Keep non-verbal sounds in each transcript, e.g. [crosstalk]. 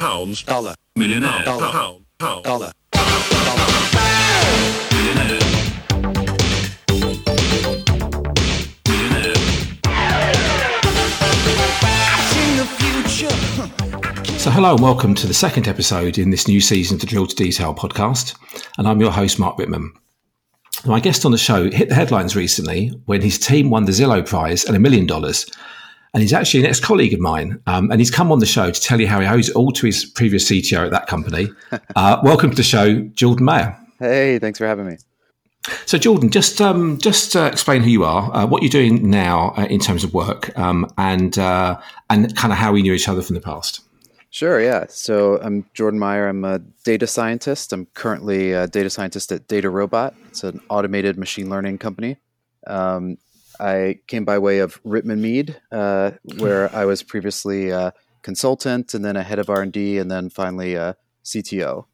pounds, dollar, millionaire, Dollar. pound, pound, dollar, dollar. So, hello and welcome to the second episode in this new season of the Drill to Detail podcast. And I'm your host, Mark Rittman. My guest on the show hit the headlines recently when his team won the Zillow Prize and a million dollars. And he's actually an ex colleague of mine. Um, and he's come on the show to tell you how he owes it all to his previous CTO at that company. [laughs] Uh, welcome to the show, Jordan Meyer. Hey, thanks for having me. So, Jordan, just um, just uh, explain who you are, uh, what you're doing now uh, in terms of work, um, and uh, and kind of how we knew each other from the past. Sure, yeah. So I'm Jordan Meyer. I'm a data scientist. I'm currently a data scientist at Data Robot. It's an automated machine learning company. Um, I came by way of Rittman Mead, uh, where [laughs] I was previously a consultant, and then a head of R&D, and then finally a CTO.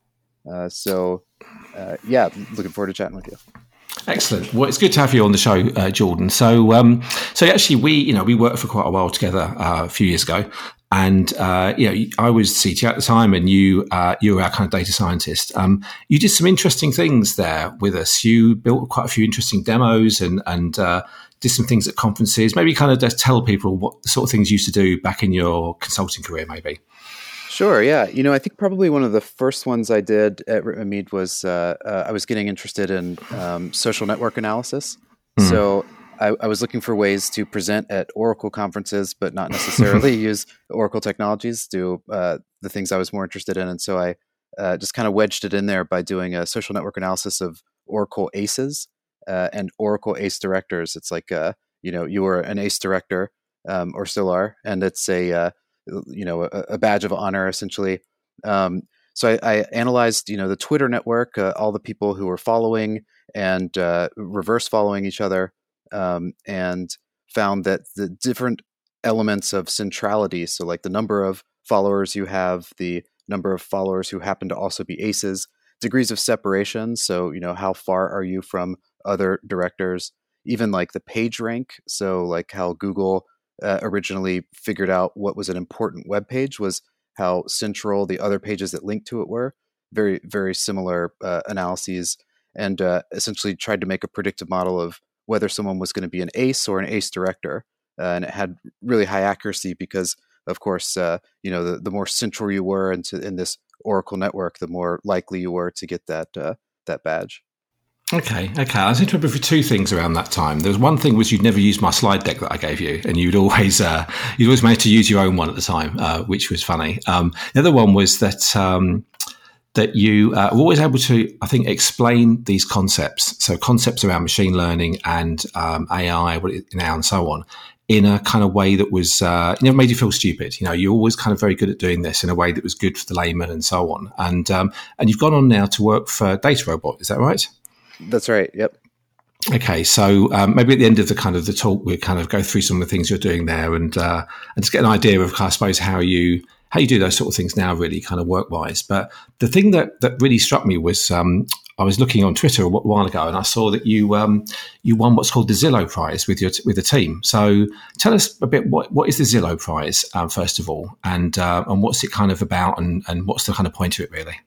Uh, so, uh, yeah, looking forward to chatting with you. Excellent. Well, it's good to have you on the show, uh, Jordan. So, um, so actually, we you know we worked for quite a while together uh, a few years ago, and uh, you know I was CTO at the time, and you uh, you were our kind of data scientist. Um, you did some interesting things there with us. You built quite a few interesting demos and and uh, did some things at conferences. Maybe kind of just tell people what the sort of things you used to do back in your consulting career, maybe. Sure. Yeah. You know, I think probably one of the first ones I did at Rittman Mead was uh, uh, I was getting interested in um, social network analysis. So I, I was looking for ways to present at Oracle conferences, but not necessarily [laughs] use Oracle technologies. Do uh, the things I was more interested in, and so I uh, just kind of wedged it in there by doing a social network analysis of Oracle ACEs uh, and Oracle ACE directors. It's like uh, you know you were an ACE director um, or still are, and it's a uh, you know a, a badge of honor essentially. Um, so I, I analyzed you know the Twitter network, uh, all the people who were following and uh, reverse following each other, um, and found that the different elements of centrality, so like the number of followers you have, the number of followers who happen to also be aces, degrees of separation, so you know how far are you from other directors, even like the page rank, so like how Google uh, originally figured out what was an important web page was how central the other pages that linked to it were. Very, very similar uh, analyses, and uh, essentially tried to make a predictive model of whether someone was going to be an ace or an ace director. Uh, and it had really high accuracy because, of course, uh, you know the, the more central you were into in this Oracle network, the more likely you were to get that uh, that badge. Okay, okay. I was interested for two things around that time. There was one thing was you'd never used my slide deck that I gave you, and you'd always uh, you'd always managed to use your own one at the time, uh, which was funny. Um, the other one was that um, that you uh, were always able to, I think, explain these concepts. So concepts around machine learning and um, AI, what it now, and so on, in a kind of way that was uh, never made you feel stupid. You know, you're always kind of very good at doing this in a way that was good for the layman and so on. And um, and you've gone on now to work for Data Robot. Is that right? That's right. Yep. Okay, so um, maybe at the end of the kind of the talk, we'll kind of go through some of the things you're doing there, and uh, and just get an idea of, I suppose, how you how you do those sort of things now, really, kind of work wise. But the thing that that really struck me was um, I was looking on Twitter a while ago, and I saw that you um, you won what's called the Zillow Prize with your with the team. So tell us a bit what what is the Zillow Prize um, first of all, and uh, and what's it kind of about, and and what's the kind of point of it really?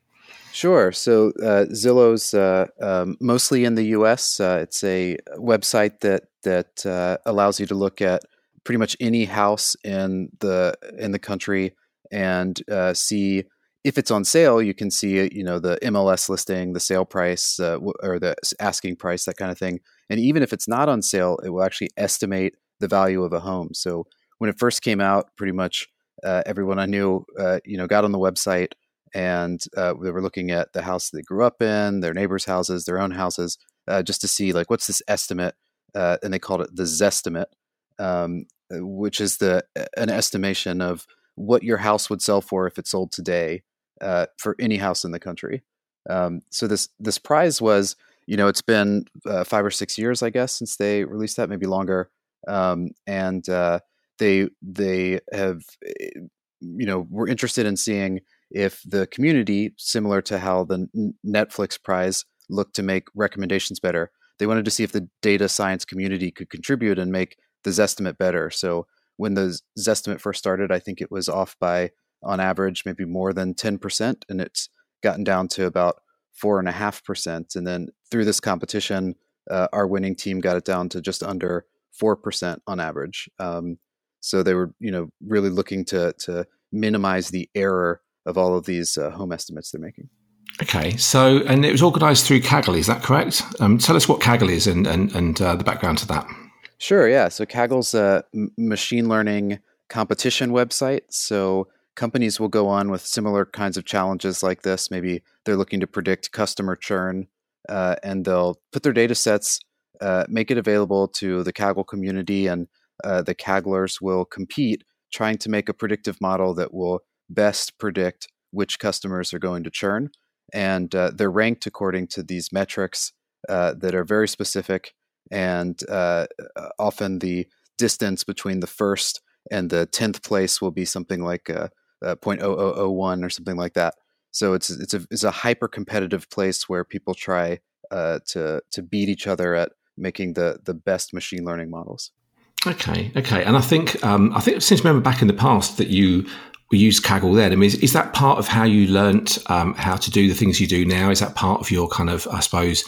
Sure. So uh, Zillow's uh, um, mostly in the U.S. Uh, it's a website that that uh, allows you to look at pretty much any house in the in the country and uh, see if it's on sale. You can see you know the MLS listing, the sale price, uh, or the asking price, that kind of thing. And even if it's not on sale, it will actually estimate the value of a home. So when it first came out, pretty much everyone I knew, you know, got on the website and uh, they were looking at the house they grew up in, their neighbors' houses, their own houses, uh, just to see like what's this estimate, uh, and they called it the Zestimate, um, which is the an estimation of what your house would sell for if it sold today uh, for any house in the country. Um, so this this prize was, you know, it's been uh, five or six years, I guess, since they released that, maybe longer, um, and uh, they they have, eh, you know, were interested in seeing if the community, similar to how the Netflix prize looked to make recommendations better, they wanted to see if the data science community could contribute and make the Zestimate better. So when the Zestimate first started, I think it was off by on average, maybe more than 10%, and it's gotten down to about four and then through this competition, uh, our winning team got it down to just under four percent on average. Um, so they were, you know, really looking to to minimize the error of all of these uh, home estimates they're making. Okay, so and it was organised through Kaggle, is that correct? Um, tell us what Kaggle is and and, and uh, the background to that. Sure, yeah. So Kaggle's a machine learning competition website. So companies will go on with similar kinds of challenges like this. Maybe they're looking to predict customer churn, uh, and they'll put their data sets, uh, make it available to the Kaggle community, and uh, the Kagglers will compete trying to make a predictive model that will best predict which customers are going to churn. And uh, they're ranked according to these metrics uh, that are very specific, and uh, often the distance between the first and the 10th place will be something like uh, uh, 0.0001 or something like that. So it's it's a it's a hyper competitive place where people try uh, to to beat each other at making the the best machine learning models. Okay, okay, and I think um, I think since remember back in the past that you we used Kaggle then. I mean, is, is that part of how you learnt um, how to do the things you do now? Is that part of your kind of I suppose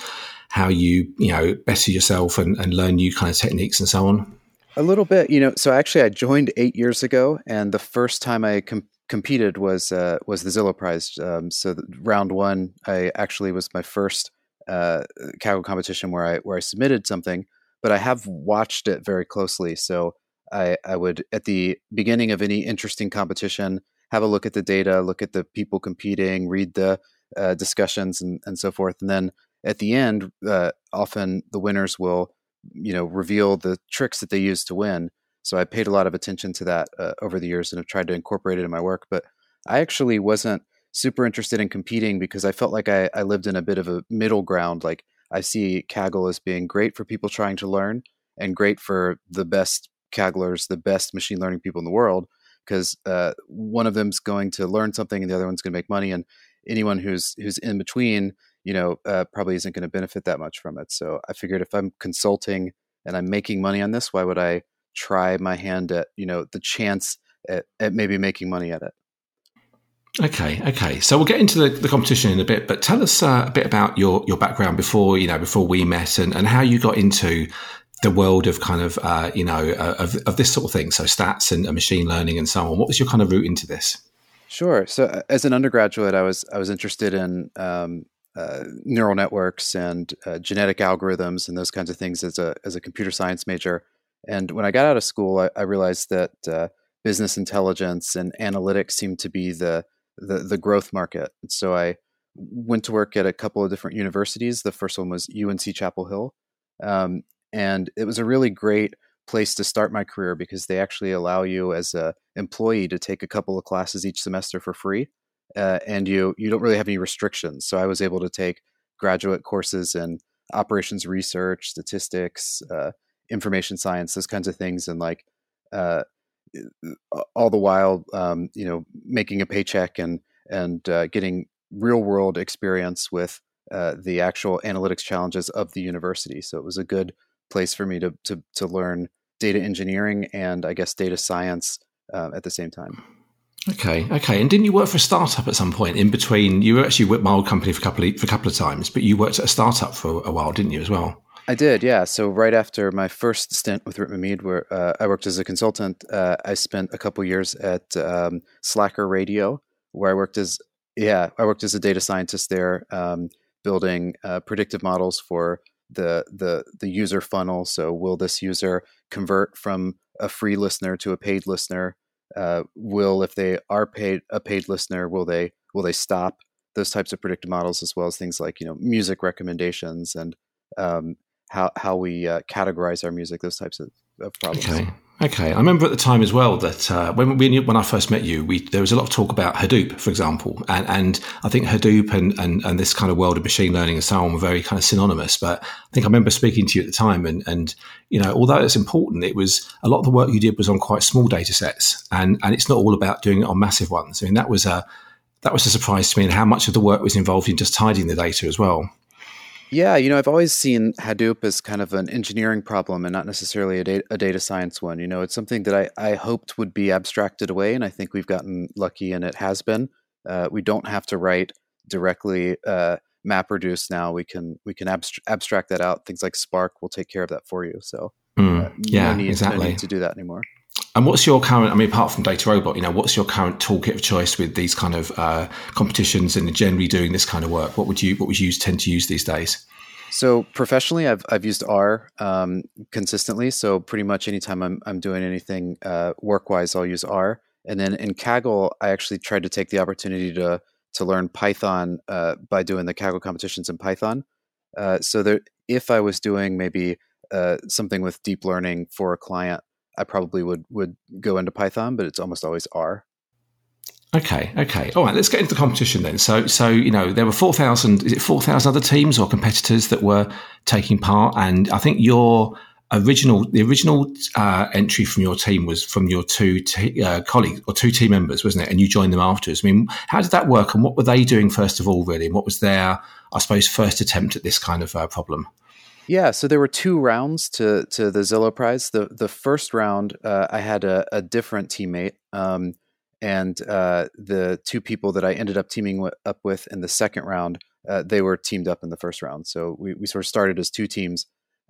how you you know better yourself and, and learn new kind of techniques and so on? A little bit, you know. So actually, I joined eight years ago, and the first time I com- competed was uh, was the Zillow Prize. Um, so round one, I actually was my first uh, Kaggle competition where I where I submitted something, but I have watched it very closely. So I, I would at the beginning of any interesting competition have a look at the data, look at the people competing, read the uh, discussions, and, and so forth, and then at the end, uh, often the winners will you know reveal the tricks that they use to win. So i paid a lot of attention to that uh, over the years and have tried to incorporate it in my work but i actually wasn't super interested in competing because i felt like i, I lived in a bit of a middle ground like i see kaggle as being great for people trying to learn and great for the best kagglers the best machine learning people in the world because uh, one of them's going to learn something and the other one's going to make money and anyone who's who's in between you know, uh, probably isn't going to benefit that much from it. So I figured if I'm consulting and I'm making money on this, why would I try my hand at, you know, the chance at, at maybe making money at it? Okay, okay. So we'll get into the, the competition in a bit, but tell us uh, a bit about your, your background before you know before we met and, and how you got into the world of kind of uh, you know uh, of, of this sort of thing. So stats and, machine learning and so on. What was your kind of route into this? Sure. So uh, as an undergraduate, I was I was interested in um, uh, neural networks and uh, genetic algorithms and those kinds of things as a as a computer science major. And when I got out of school, I, I realized that uh, business intelligence and analytics seemed to be the, the the growth market. And so I went to work at a couple of different universities. The first one was UNC Chapel Hill, um, and it was a really great place to start my career because they actually allow you as a employee to take a couple of classes each semester for free uh, and you you don't really have any restrictions. So I was able to take graduate courses in operations research, statistics, uh, information science, those kinds of things, and like uh, all the while, um, you know, making a paycheck and and uh, getting real world experience with uh, the actual analytics challenges of the university. So it was a good place for me to to to learn data engineering and I guess data science uh, at the same time. Okay, okay. And didn't you work for a startup at some point in between? You were actually with my old company for a couple of, for a couple of times, but you worked at a startup for a while, didn't you, as well? I did, yeah. So right after my first stint with Rittman Mead, where uh, I worked as a consultant, uh, I spent a couple years at um, Slacker Radio, where I worked as yeah, I worked as a data scientist there, um, building uh, predictive models for the the the user funnel. So will this user convert from a free listener to a paid listener? uh, will if they are paid a paid listener will they will they stop those types of predictive models as well as things like you know music recommendations and um, how how we uh, categorize our music those types of, of problems okay Okay, I remember at the time as well that uh, when we, when I first met you, we, there was a lot of talk about Hadoop, for example, and, and I think Hadoop and, and, and this kind of world of machine learning and so on were very kind of synonymous. But I think I remember speaking to you at the time, and and you know, although it's important, it was a lot of the work you did was on quite small data sets, and and it's not all about doing it on massive ones. I mean, that was a that was a surprise to me, and how much of the work was involved in just tidying the data as well. Yeah, you know, I've always seen Hadoop as kind of an engineering problem and not necessarily a data, a data science one. You know, it's something that I, I hoped would be abstracted away, and I think we've gotten lucky and it has been. Uh, we don't have to write directly uh, MapReduce now. We can we can abst- abstract that out. Things like Spark will take care of that for you. So Mm, uh, yeah, no need, exactly. no need to do that anymore. And what's your current? I mean, apart from Data Robot, you know, what's your current toolkit of choice with these kind of uh, competitions and generally doing this kind of work? What would you what would you tend to use these days? So professionally, I've I've used R um, consistently. So pretty much anytime I'm I'm doing anything uh, work wise, I'll use R. And then in Kaggle, I actually tried to take the opportunity to to learn Python uh, by doing the Kaggle competitions in Python. Uh, so that if I was doing maybe uh, something with deep learning for a client, I probably would would go into Python, but it's almost always R. Okay, okay, all right. Let's get into the competition then. So, so you know, there were four thousand. Is it four thousand other teams or competitors that were taking part? And I think your original, the original uh, entry from your team was from your two uh, colleagues or two team members, wasn't it? And you joined them afterwards. I mean, how did that work? And what were they doing first of all, really? And what was their, I suppose, first attempt at this kind of uh, problem? Yeah, so there were two rounds to to the Zillow Prize. The the first round, uh, I had a, a different teammate, um, and uh, the two people that I ended up teaming w- up with in the second round, uh, they were teamed up in the first round. So we we sort of started as two teams.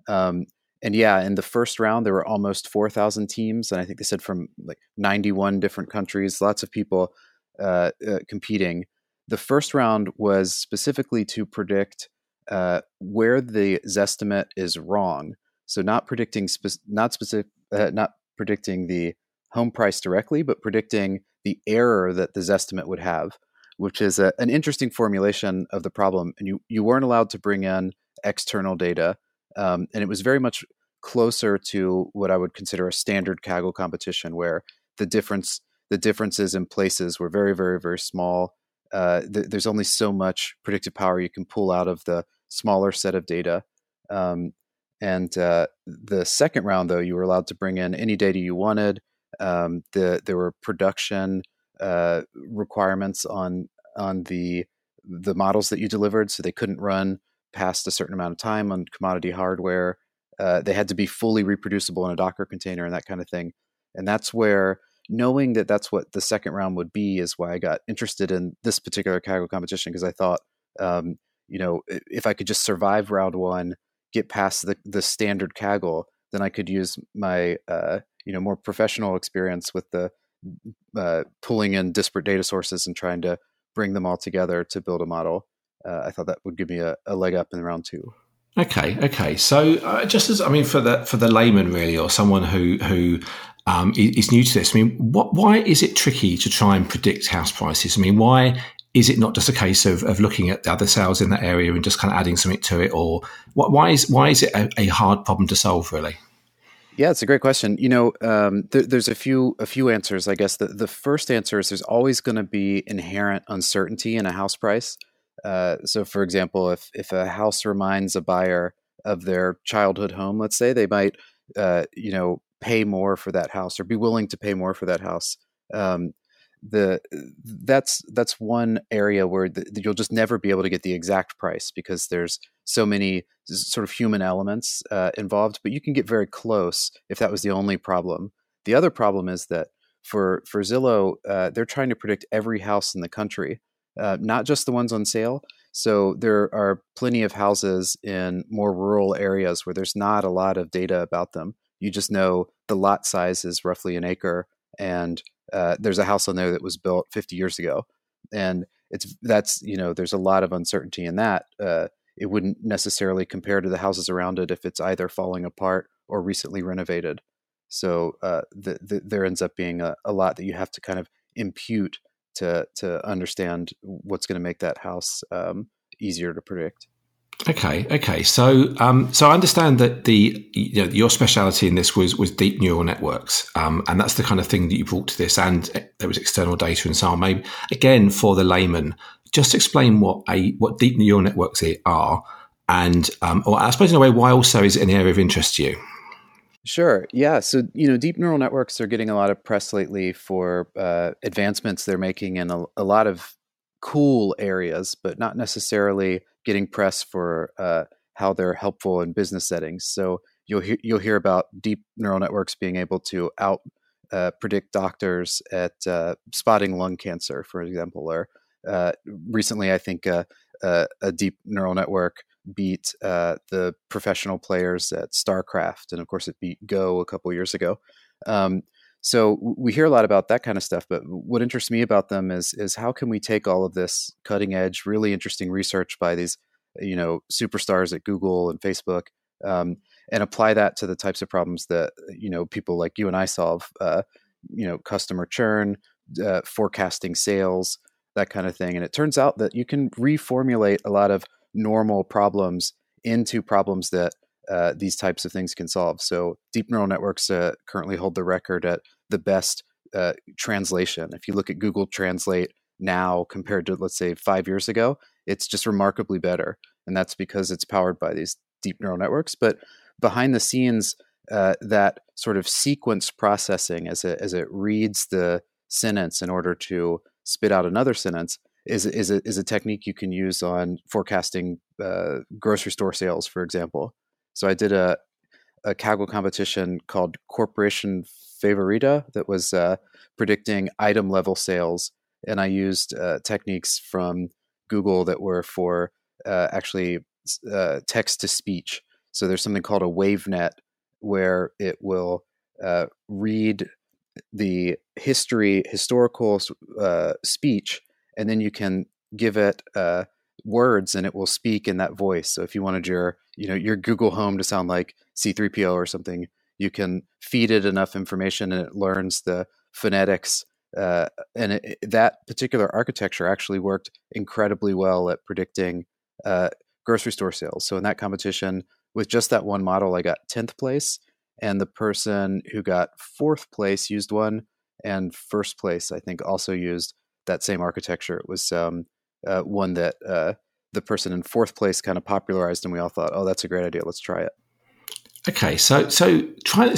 Um, and yeah, in the first round, there were almost four thousand teams, and I think they said from like ninety one different countries, lots of people uh, uh, competing. The first round was specifically to predict uh, where the Zestimate is wrong. So not predicting spe- not specific uh, not predicting the home price directly, but predicting the error that the Zestimate would have, which is a, an interesting formulation of the problem. And you you weren't allowed to bring in external data, um, and it was very much closer to what I would consider a standard Kaggle competition, where the difference the differences in places were very very very small uh, th- there's only so much predictive power you can pull out of the smaller set of data. Um, and uh, the second round, though, you were allowed to bring in any data you wanted. Um, the, there were production uh, requirements on on the the models that you delivered, so they couldn't run past a certain amount of time on commodity hardware. Uh, they had to be fully reproducible in a Docker container and that kind of thing. And that's where knowing that that's what the second round would be is why I got interested in this particular Kaggle competition because I thought, um, you know, if I could just survive round one, get past the the standard Kaggle, then I could use my uh, you know more professional experience with the uh, pulling in disparate data sources and trying to bring them all together to build a model. Uh, I thought that would give me a, a, leg up in round two. Okay, okay. So uh, just as I mean, for the for the layman really, or someone who who um, is new to this, I mean, what, why is it tricky to try and predict house prices? I mean, why is it not just a case of, of looking at the other sales in that area and just kind of adding something to it, or why is why is it a, a, hard problem to solve really? Yeah, it's a great question. You know, um, th- there's a few a few answers. I guess the the first answer is there's always going to be inherent uncertainty in a house price. Uh, so, for example, if if a house reminds a buyer of their childhood home, let's say they might, uh, you know, pay more for that house or be willing to pay more for that house. Um, the that's that's one area where the, you'll just never be able to get the exact price because there's so many sort of human elements uh, involved. But you can get very close if that was the only problem. The other problem is that for for Zillow, uh, they're trying to predict every house in the country, uh, not just the ones on sale. So there are plenty of houses in more rural areas where there's not a lot of data about them. You just know the lot size is roughly an acre, and uh, there's a house on there that was built 50 years ago, and it's that's you know there's a lot of uncertainty in that. Uh, it wouldn't necessarily compare to the houses around it if it's either falling apart or recently renovated. So uh, the, the, there ends up being a, a, lot that you have to kind of impute to to understand what's going to make that house um, easier to predict. Okay, okay. So, um, so I understand that the you know, your speciality in this was was deep neural networks, um, and that's the kind of thing that you brought to this. And there was external data and so on. Maybe again for the layman, just explain what a what deep neural networks are, and um, or I suppose in a way, why also is it an area of interest to you? Sure. Yeah. So, you know, deep neural networks are getting a lot of press lately for uh, advancements they're making in a, a lot of cool areas, but not necessarily getting press for uh, how they're helpful in business settings. So you'll hear, you'll hear about deep neural networks being able to out uh, predict doctors at uh, spotting lung cancer, for example. Or uh, recently, I think uh, uh, a deep neural network beat the professional players at StarCraft, and of course, it beat Go a couple years ago. Um, so we hear a lot about that kind of stuff, but what interests me about them is is how can we take all of this cutting edge, really interesting research by these you know superstars at Google and Facebook, um, and apply that to the types of problems that you know people like you and I solve. Uh, you know, customer churn, uh, forecasting sales, that kind of thing. And it turns out that you can reformulate a lot of normal problems into problems that uh, these types of things can solve. So deep neural networks uh, currently hold the record at the best uh, translation. If you look at Google Translate now compared to let's say five years ago, it's just remarkably better, and that's because it's powered by these deep neural networks. But behind the scenes, uh, that sort of sequence processing as it as it reads the sentence in order to spit out another sentence is is a, is a technique you can use on forecasting uh, grocery store sales, for example. So I did a a Kaggle competition called Corporation Favorita that was uh, predicting item level sales, and I used uh, techniques from Google that were for uh, actually uh, text to speech. So there's something called a WaveNet where it will uh, read the history, historical uh, speech, and then you can give it words and it will speak in that voice. So if you wanted your, you know, your Google Home to sound like C3PO or something, you can feed it enough information and it learns the phonetics. Uh, and it, that particular architecture actually worked incredibly well at predicting uh, grocery store sales. So in that competition, with just that one model, I got 10th place. And the person who got fourth place used one, and first place, I think, also used that same architecture. It was um, uh, one that uh, the person in fourth place kind of popularized, and we all thought, "Oh, that's a great idea. Let's try it." Okay, so so try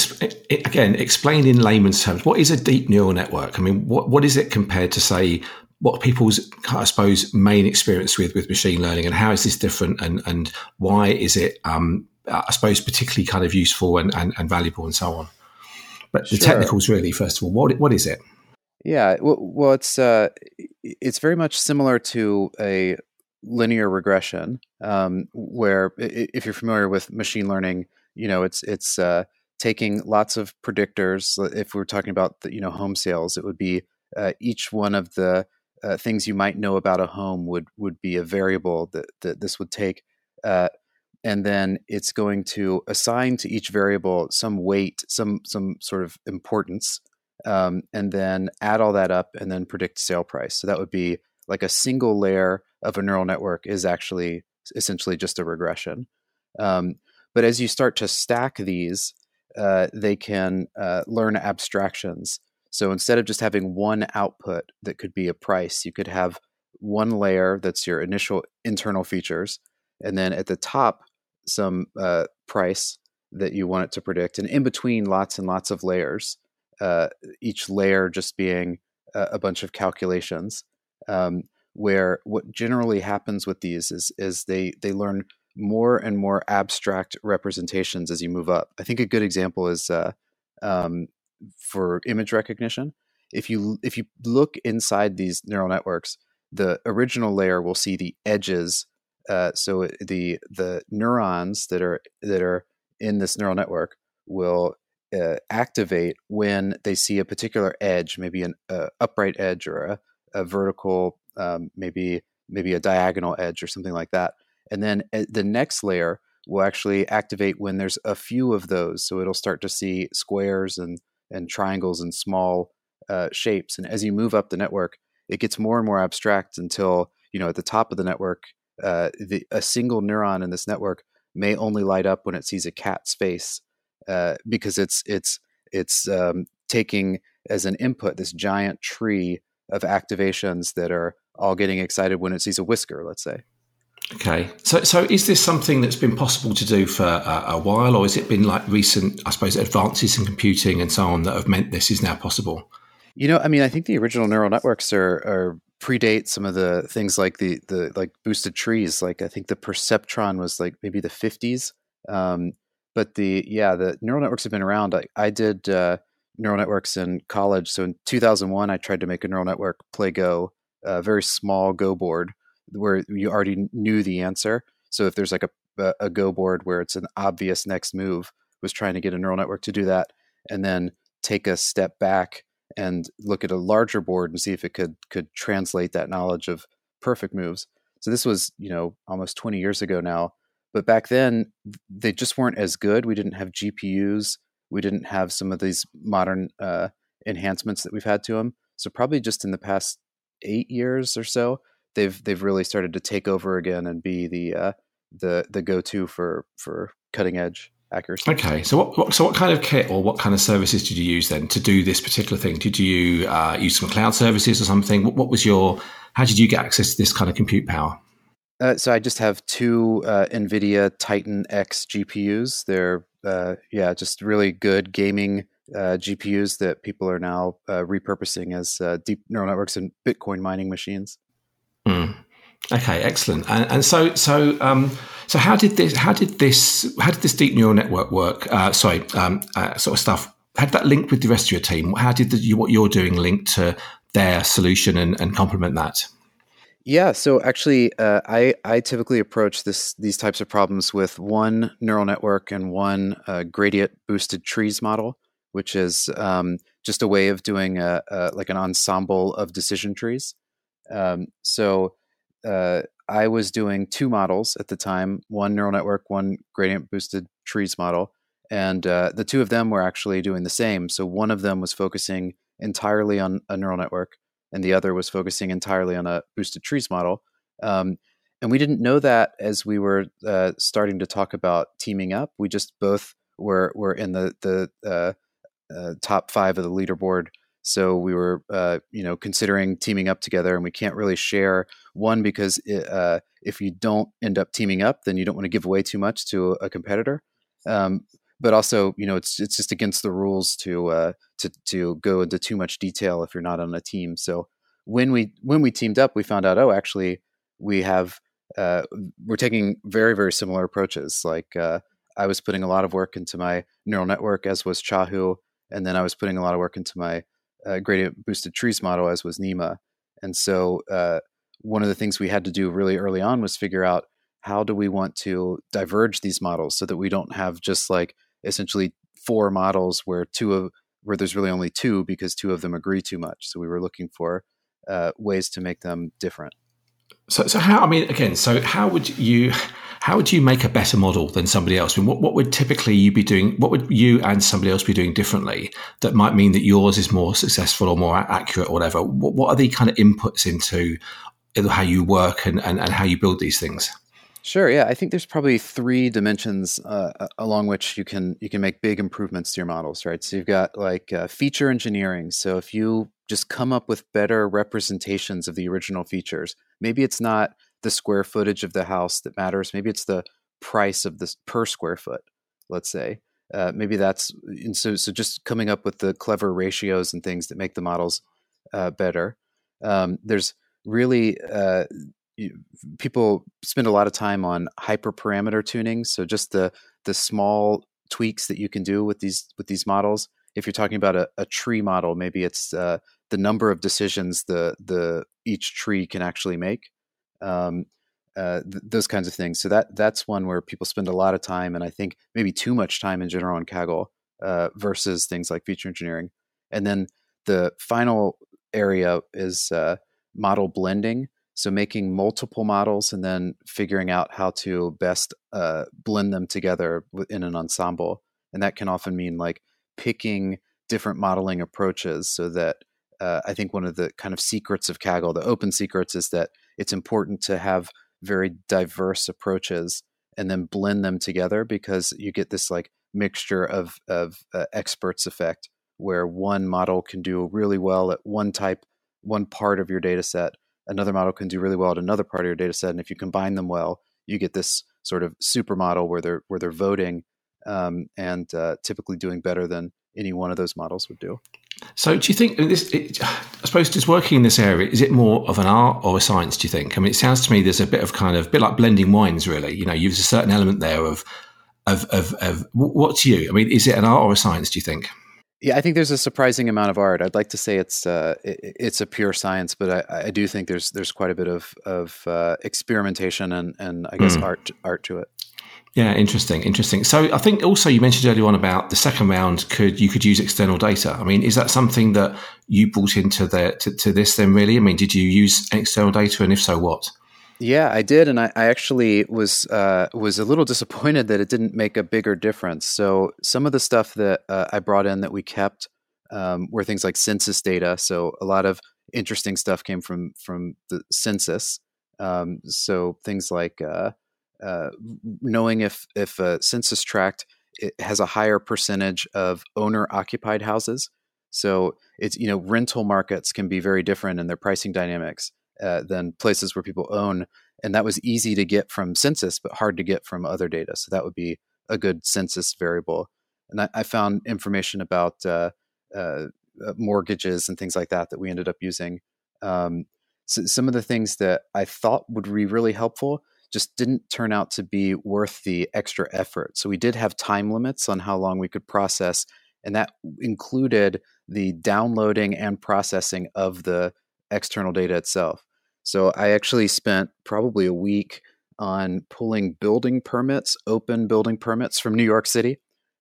again explain in layman's terms what is a deep neural network. I mean, what what is it compared to say what people's I suppose main experience with with machine learning, and how is this different, and and why is it um, I suppose particularly kind of useful and, and, and valuable and so on. But the sure. technicals really, first of all, what what is it? Yeah, well, well it's uh, it's very much similar to a linear regression, um, where if you're familiar with machine learning, you know it's it's uh, taking lots of predictors. If we're talking about the, you know home sales, it would be uh, each one of the uh, things you might know about a home would would be a variable that, that this would take, uh, and then it's going to assign to each variable some weight, some some sort of importance, um, and then add all that up and then predict sale price. So that would be like a single layer of a neural network is actually essentially just a regression. Um, but as you start to stack these, uh, they can uh, learn abstractions. So instead of just having one output that could be a price, you could have one layer that's your initial internal features, and then at the top, some uh, price that you want it to predict, and in between, lots and lots of layers uh, each layer just being a, a bunch of calculations. Um, where what generally happens with these is is they they learn more and more abstract representations as you move up. I think a good example is uh, um, for image recognition. If you if you look inside these neural networks, the original layer will see the edges. Uh, so the the neurons that are that are in this neural network will uh, activate when they see a particular edge, maybe an uh, upright edge or a, a vertical, um, maybe maybe a diagonal edge or something like that. And then uh, the next layer will actually activate when there's a few of those. So it'll start to see squares and and triangles and small uh, shapes. And as you move up the network, it gets more and more abstract until you know at the top of the network, uh, the, a single neuron in this network may only light up when it sees a cat's face uh, because it's it's it's um, taking as an input this giant tree of activations that are all getting excited when it sees a whisker, let's say. Okay, so so is this something that's been possible to do for a, a, while, or has it been like recent, I suppose, advances in computing and so on that have meant this is now possible? You know, I mean, I think the original neural networks are are predate some of the things like the the like boosted trees. Like I think the perceptron was like maybe the 50s. Um, but the yeah, the neural networks have been around. I, I did uh, neural networks in college. So in 2001, I tried to make a neural network play Go, a very small Go board where you already knew the answer. So if there's like a, a Go board where it's an obvious next move, was trying to get a neural network to do that, and then take a step back and look at a larger board and see if it could could translate that knowledge of perfect moves. So this was you know almost 20 years ago now, but back then they just weren't as good. We didn't have GPUs. We didn't have some of these modern uh, enhancements that we've had to them. So probably just in the past eight years or so, they've they've really started to take over again and be the uh, the the go to for for cutting edge accuracy. Okay, so what, what, so what kind of kit or what kind of services did you use then to do this particular thing? Did you uh, use some cloud services or something? What, what, was your how did you get access to this kind of compute power? Uh, so I just have two uh, NVIDIA Titan X GPUs. They're uh, yeah, just really good gaming uh, GPUs that people are now uh, repurposing as deep neural networks and Bitcoin mining machines. Mm. Okay, excellent. And, and so, so, um, so, how did this? How did this? How did this deep neural network work? Uh, sorry, um, uh, sort of stuff. Did that link with the rest of your team? How did the, what you're doing link to their solution and, and complement that? Yeah, so actually, uh, I I typically approach this these types of problems with one neural network and one uh, gradient boosted trees model, which is um, just a way of doing a, a, like an ensemble of decision trees. Um, so uh, I was doing two models at the time: one neural network, one gradient boosted trees model, and uh, the two of them were actually doing the same. So one of them was focusing entirely on a neural network, and the other was focusing entirely on a boosted trees model. Um, and we didn't know that as we were uh, starting to talk about teaming up. We just both were were in the the uh, uh, top five of the leaderboard so we were, uh, you know, considering teaming up together, and we can't really share one because it, uh, if you don't end up teaming up, then you don't want to give away too much to a competitor. Um, but also, you know, it's it's just against the rules to uh, to to go into too much detail if you're not on a team. So when we when we teamed up, we found out, oh, actually, we have uh, we're taking very very similar approaches. Like uh, I was putting a lot of work into my neural network, as was Chahhou, and then I was putting a lot of work into my uh, gradient boosted trees model, as was Nima. And so, uh, one of the things we had to do really early on was figure out how do we want to diverge these models so that we don't have just like essentially four models where two of where there's really only two because two of them agree too much. So we were looking for uh, ways to make them different. So, so how? I mean, again, so how would you? how would you make a better model than somebody else? I mean, what, what would typically you be doing? What would you and somebody else be doing differently that might mean that yours is more successful or more accurate or whatever? What, what are the kind of inputs into how you work and, and, and how you build these things? Sure. Yeah, I think there's probably three dimensions uh, along which you can you can make big improvements to your models, right? So you've got like uh, feature engineering. So if you just come up with better representations of the original features, maybe it's not the square footage of the house that matters. Maybe it's the price of this per square foot, let's say. Uh, maybe that's and so so just coming up with the clever ratios and things that make the models uh, better. Um, there's really uh, people spend a lot of time on hyperparameter tuning. So just the the small tweaks that you can do with these with these models. If you're talking about a, a tree model, maybe it's uh, the number of decisions the the each tree can actually make um, uh, th- those kinds of things. So that that's one where people spend a lot of time, and I think maybe too much time in general on Kaggle uh, versus things like feature engineering. And then the final area is uh, model blending. So making multiple models and then figuring out how to best uh, blend them together in an ensemble. And that can often mean like picking different modeling approaches so that uh, I think one of the kind of secrets of Kaggle, the open secrets, is that it's important to have very diverse approaches and then blend them together because you get this like mixture of of uh, experts effect where one model can do really well at one type one part of your data set another model can do really well at another part of your data set and if you combine them well you get this sort of super model where they're where they're voting um, and uh, typically doing better than any one of those models would do So, do you think this? It, I suppose just working in this area is it more of an art or a science? Do you think? I mean, it sounds to me there's a bit of kind of bit like blending wines, really. You know, there's a certain element there of of of, of what's you? I mean, is it an art or a science? Do you think? Yeah, I think there's a surprising amount of art. I'd like to say it's uh, it, it's a pure science, but I, I, do think there's there's quite a bit of of uh, experimentation and and I guess mm. art art to it. Yeah, interesting, interesting. So I think also you mentioned earlier on about the second round could you could use external data. I mean, is that something that you brought into the to, to this then really? I mean, did you use external data and if so what? Yeah, I did, and I, I actually was uh, was a little [laughs] disappointed that it didn't make a bigger difference. So some of the stuff that uh, I brought in that we kept um, were things like census data. So a lot of interesting stuff came from from the census. Um, so things like uh, uh, knowing if if a census tract has a higher percentage of owner occupied houses. So it's you know rental markets can be very different in their pricing dynamics uh, than places where people own, and that was easy to get from census, but hard to get from other data. So that would be a good census variable. And I, I found information about uh, uh, uh mortgages and things like that that we ended up using. Um, so some of the things that I thought would be really helpful just didn't turn out to be worth the extra effort. So we did have time limits on how long we could process, and that included the downloading and processing of the external data itself. So I actually spent probably a week on pulling building permits, open building permits from New York City,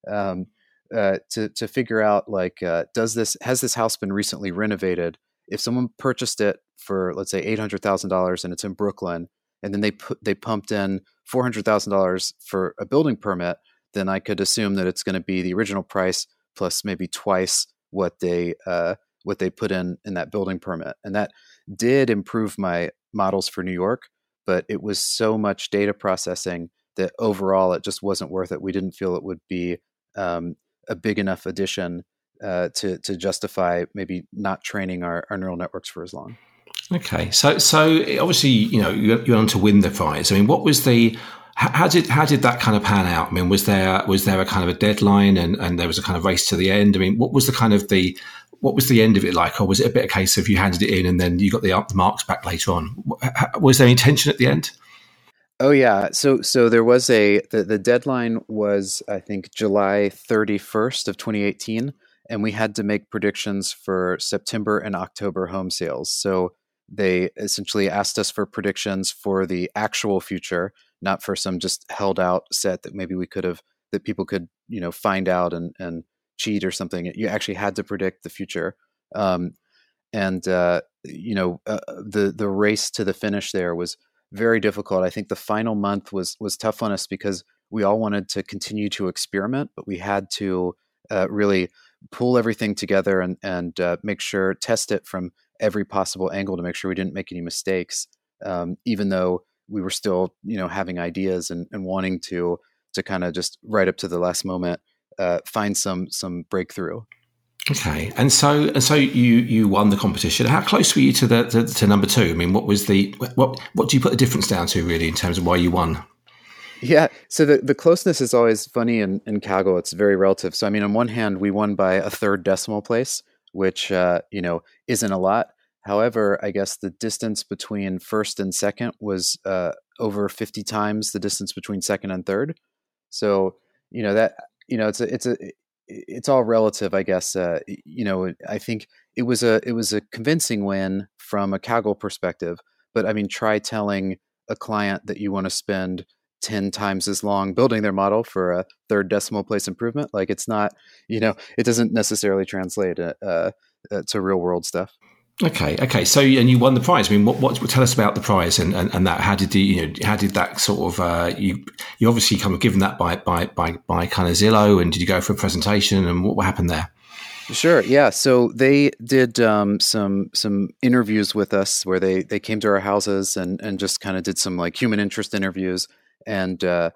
um, uh, to to figure out like uh, does this has this house been recently renovated? If someone purchased it for let's say eight hundred thousand dollars and it's in Brooklyn, and then they put they pumped in four hundred thousand dollars for a building permit, then I could assume that it's going to be the original price plus maybe twice what they uh, what they put in in that building permit, and that did improve my models for New York. But it was so much data processing that overall it just wasn't worth it. We didn't feel it would be um, a big enough addition uh, to to justify maybe not training our, our neural networks for as long. Okay, so so obviously you know you went on to win the prize. I mean, what was the how did how did that kind of pan out? I mean, was there was there a kind of a deadline and, and there was a kind of race to the end? I mean, what was the kind of the what was the end of it like, or was it a bit of a case of you handed it in and then you got the, marks back later on? Was there any tension at the end? Oh yeah, so so there was a the, the deadline was I think July thirty first of twenty eighteen, and we had to make predictions for September and October home sales. So they essentially asked us for predictions for the actual future, not for some just held out set that maybe we could have that people could you know find out and and cheat or something. You actually had to predict the future, um, and uh, you know uh, the the race to the finish there was very difficult. I think the final month was was tough on us because we all wanted to continue to experiment, but we had to uh, really pull everything together and and uh, make sure test it from every possible angle to make sure we didn't make any mistakes, um, even though we were still, you know, having ideas and, and wanting to to kind of just right up to the last moment uh, find some some breakthrough. Okay, and so and so you you won the competition. How close were you to the to, to number two? I mean, what was the what what do you put the difference down to really in terms of why you won? Yeah, so the, the closeness is always funny in, in Kaggle. It's very relative. So I mean, on one hand, we won by a third decimal place, which uh, you know isn't a lot. However, I guess the distance between first and second was uh, over 50 times the distance between second and third. So you know that you know it's a it's a it's all relative, I guess. Uh, you know, I think it was a it was a convincing win from a Kaggle perspective. But I mean, try telling a client that you want to spend 10 times as long building their model for a third decimal place improvement like it's not you know it doesn't necessarily translate uh, uh, to real world stuff okay okay so and you won the prize i mean what, what tell us about the prize and, and, and that how did the you know how did that sort of uh, you you obviously kind of given that by by by by kind of zillow and did you go for a presentation and what, what happened there Sure. Yeah. So they did um, some some interviews with us where they they came to our houses and and just kind of did some like human interest interviews and uh,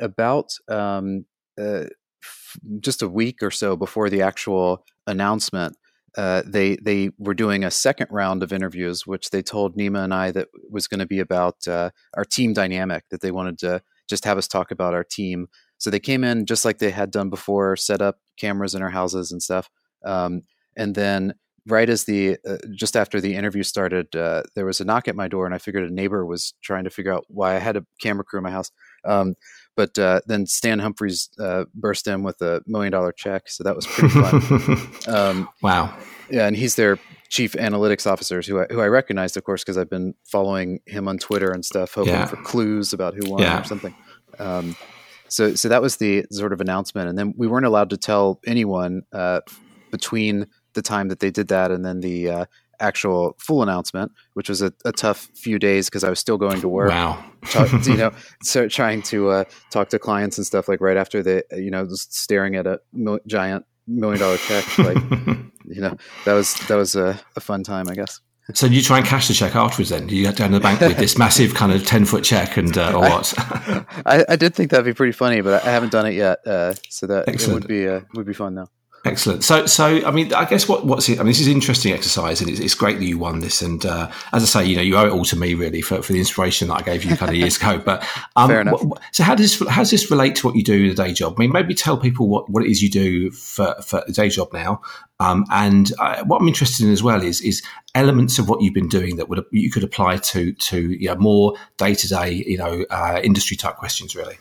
about um, uh, f- just a week or so before the actual announcement, uh, they they were doing a second round of interviews, which they told Nima and I that was going to be about uh, our team dynamic. That they wanted to just have us talk about our team. So they came in just like they had done before, set up cameras in our houses and stuff. Um, and then right as the uh, just after the interview started, uh, there was a knock at my door, and I figured a neighbor was trying to figure out why I had a camera crew in my house. Um, but uh, then Stan Humphries uh, burst in with a million dollar check, so that was pretty fun. [laughs] um, wow! Yeah, and he's their chief analytics officer, who I, who I recognized, of course, because I've been following him on Twitter and stuff, hoping yeah. for clues about who won yeah. or something. Um, so, so that was the sort of announcement, and then we weren't allowed to tell anyone uh, between the time that they did that and then the uh, actual full announcement, which was a, a tough few days because I was still going to work. Wow. talk, [laughs] you know, so trying to uh, talk to clients and stuff like right after the, you know, just staring at a mil- giant million dollar check. Like, [laughs] you know, that was that was a, a fun time, I guess. So you try and cash the check afterwards? Then you get down to the bank with this massive kind of ten foot check, and uh, or [laughs] what? I, I, did think that'd be pretty funny, but I haven't done it yet. Uh, so that Excellent. would be uh, would be fun though. Excellent. So, so I mean, I guess what what's it? I mean, this is interesting exercise, and it's, it's great that you won this. And uh, as I say, you know, you owe it all to me really for, for the inspiration that I gave you kind of years [laughs] ago. But um, Fair enough. What, so, how does how does this relate to what you do in a day job? I mean, maybe tell people what, what it is you do for for a day job now. Um, and uh, what I'm interested in as well is is elements of what you've been doing that would you could apply to to you know, more day to day, you know, uh, industry type questions, really.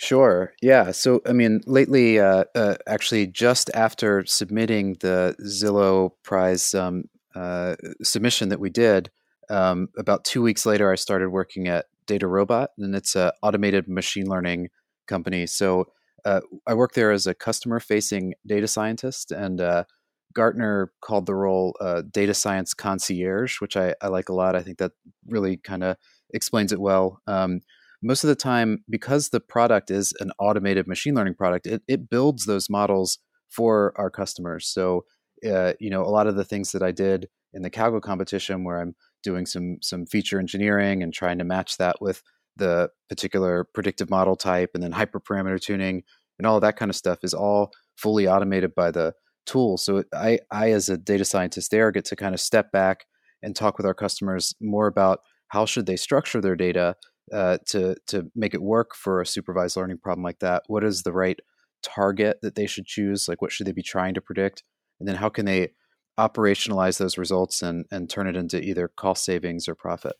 Sure. Yeah. So, I mean, lately, uh, uh, actually, just after submitting the Zillow Prize um, uh, submission that we did, um, about two weeks later, I started working at DataRobot, and it's an automated machine learning company. So, uh, I work there as a customer-facing data scientist, and uh, Gartner called the role uh, data science concierge, which I, I, like a lot. I think that really kind of explains it well. Um, most of the time, because the product is an automated machine learning product, it, it builds those models for our customers. So, uh, you know, a lot of the things that I did in the Kaggle competition, where I'm doing some some feature engineering and trying to match that with the particular predictive model type, and then hyperparameter tuning and all that kind of stuff, is all fully automated by the tool. So, I, I as a data scientist there get to kind of step back and talk with our customers more about how should they structure their data uh, to to make it work for a supervised learning problem like that? What is the right target that they should choose? Like, what should they be trying to predict? And then how can they operationalize those results and and turn it into either cost savings or profit?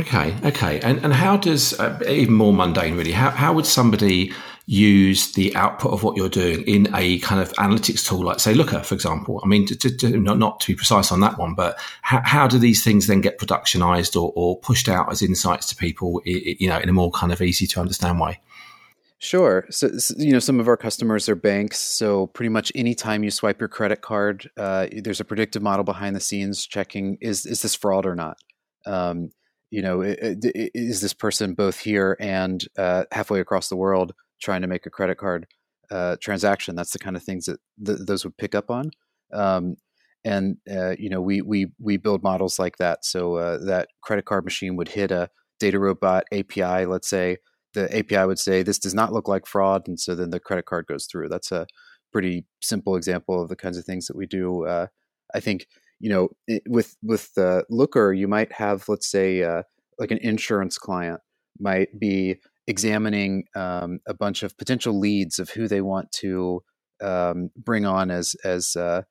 Okay, okay. And and how does uh, even more mundane really? How how would somebody use the output of what you're doing in a kind of analytics tool like say Looker, for example? I mean, to, to, not not to be precise on that one, but how, how do these things then get productionized or, or pushed out as insights to people? You know, in a more kind of easy to understand way. Sure. So, you know, some of our customers are banks. So, pretty much anytime you swipe your credit card, uh, there's a predictive model behind the scenes checking is is this fraud or not. Um, you know, is this person both here and uh, halfway across the world trying to make a credit card uh, transaction? That's the kind of things that th- those would pick up on. Um, and uh, you know, we we we build models like that. So uh, that credit card machine would hit a data robot API. Let's say the API would say this does not look like fraud, and so then the credit card goes through. That's a pretty simple example of the kinds of things that we do. Uh, I think you know, it, with with uh, Looker, you might have, let's say, uh, like an insurance client might be examining um, a bunch of potential leads of who they want to um, bring on as as uh,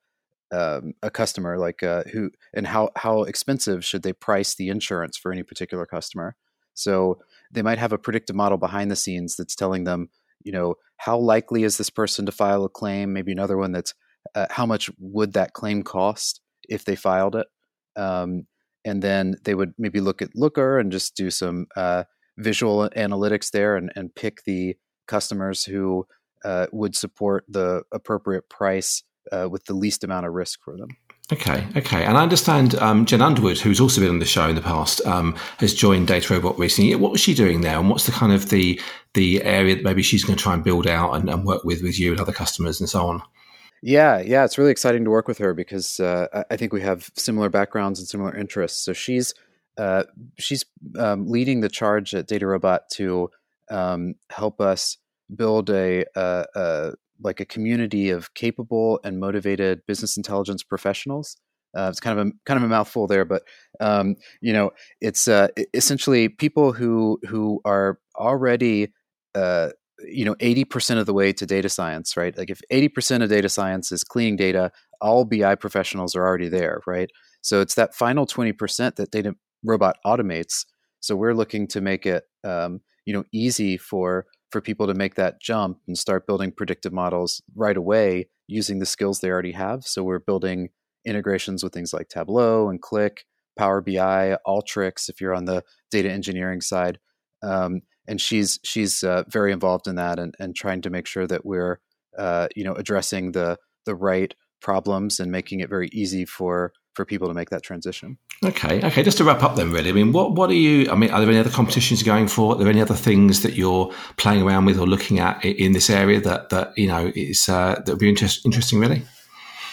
um, a customer, like uh, who and how how expensive should they price the insurance for any particular customer. So they might have a predictive model behind the scenes that's telling them, you know, how likely is this person to file a claim? Maybe another one that's uh, how much would that claim cost? If they filed it. Um, and then they would maybe look at Looker and just do some uh, visual analytics there and, and pick the customers who uh, would support the appropriate price uh, with the least amount of risk for them. Okay, okay, and I understand um, Jen Underwood, who's also been on the show in the past, um, has joined DataRobot recently. What was she doing there, and what's the kind of the the area that maybe she's going to try and build out and, and work with with you and other customers and so on? Yeah, yeah, it's really exciting to work with her because uh, I think we have similar backgrounds and similar interests. So she's uh, she's um, leading the charge at DataRobot to um, help us build a, a, a, like a community of capable and motivated business intelligence professionals. Uh, it's kind of a kind of a mouthful there, but um, you know, it's uh, essentially people who who are already uh, you know 80% of the way to data science right like if 80% of data science is cleaning data all BI professionals are already there, right? So it's that final 20% that Data Robot automates. So we're looking to make it, um, you know, easy for for people to make that jump and start building predictive models right away using the skills they already have. So we're building integrations with things like Tableau and Qlik Power BI, Alteryx if you're on the data engineering side. Um, and she's she's uh, very involved in that and, and trying to make sure that we're uh, you know addressing the the right problems and making it very easy for for people to make that transition. Okay, okay. Just to wrap up, then, really. I mean, what what are you? I mean, are there any other competitions going for? Are there any other things that you're playing around with or looking at in this area that that you know is uh, that would be interest, interesting, really?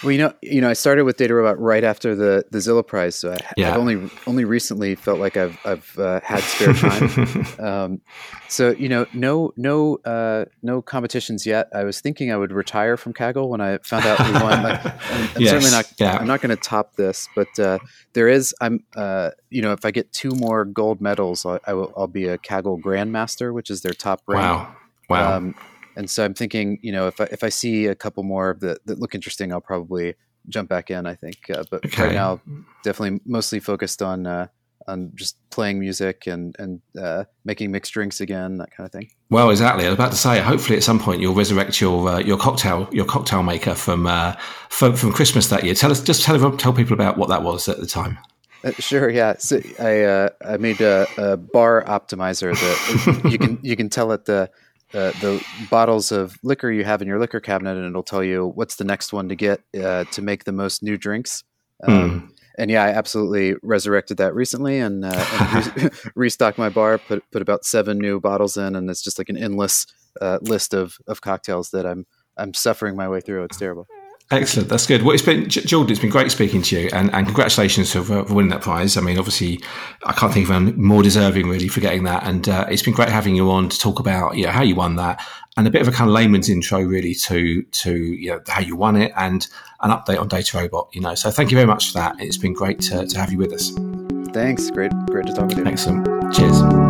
Well, you know, you know, I started with Data Robot right after the the Zillow Prize, so I, yeah. I've only only recently felt like I've I've uh, had spare time. [laughs] um, so you know, no no uh, no competitions yet. I was thinking I would retire from Kaggle when I found out we won. Like, [laughs] I'm, I'm yes. certainly not. Yeah. I'm not going to top this, but uh, there is. I'm. Uh, you know, if I get two more gold medals, I, I will. I'll be a Kaggle Grandmaster, which is their top rank. Wow. Wow. Um, and so I'm thinking, you know, if I, if I see a couple more that, that look interesting, I'll probably jump back in. I think, uh, but okay. right now, definitely mostly focused on uh, on just playing music and and uh, making mixed drinks again, that kind of thing. Well, exactly. I was about to say, hopefully, at some point, you'll resurrect your uh, your cocktail your cocktail maker from, uh, from from Christmas that year. Tell us, just tell tell people about what that was at the time. Uh, sure, yeah. So I uh, I made a, a, bar optimizer that [laughs] you can you can tell it the uh, the bottles of liquor you have in your liquor cabinet, and it'll tell you what's the next one to get uh, to make the most new drinks. Um, mm. And yeah, I absolutely resurrected that recently, and, uh, and re- [laughs] [laughs] restocked my bar. Put put about seven new bottles in, and it's just like an endless uh, list of of cocktails that I'm I'm suffering my way through. It's terrible. Excellent. That's good. Well, it's been, Jordan, it's been great speaking to you and, and congratulations for, for, winning that prize. I mean, obviously, I can't think of anyone more deserving really for getting that. And uh, it's been great having you on to talk about, you know, how you won that and a bit of a kind of layman's intro really to, to, you know, how you won it and an update on Data Robot, you know. So thank you very much for that. It's been great to, to have you with us. Thanks. Great, great to talk with you. Excellent. Cheers.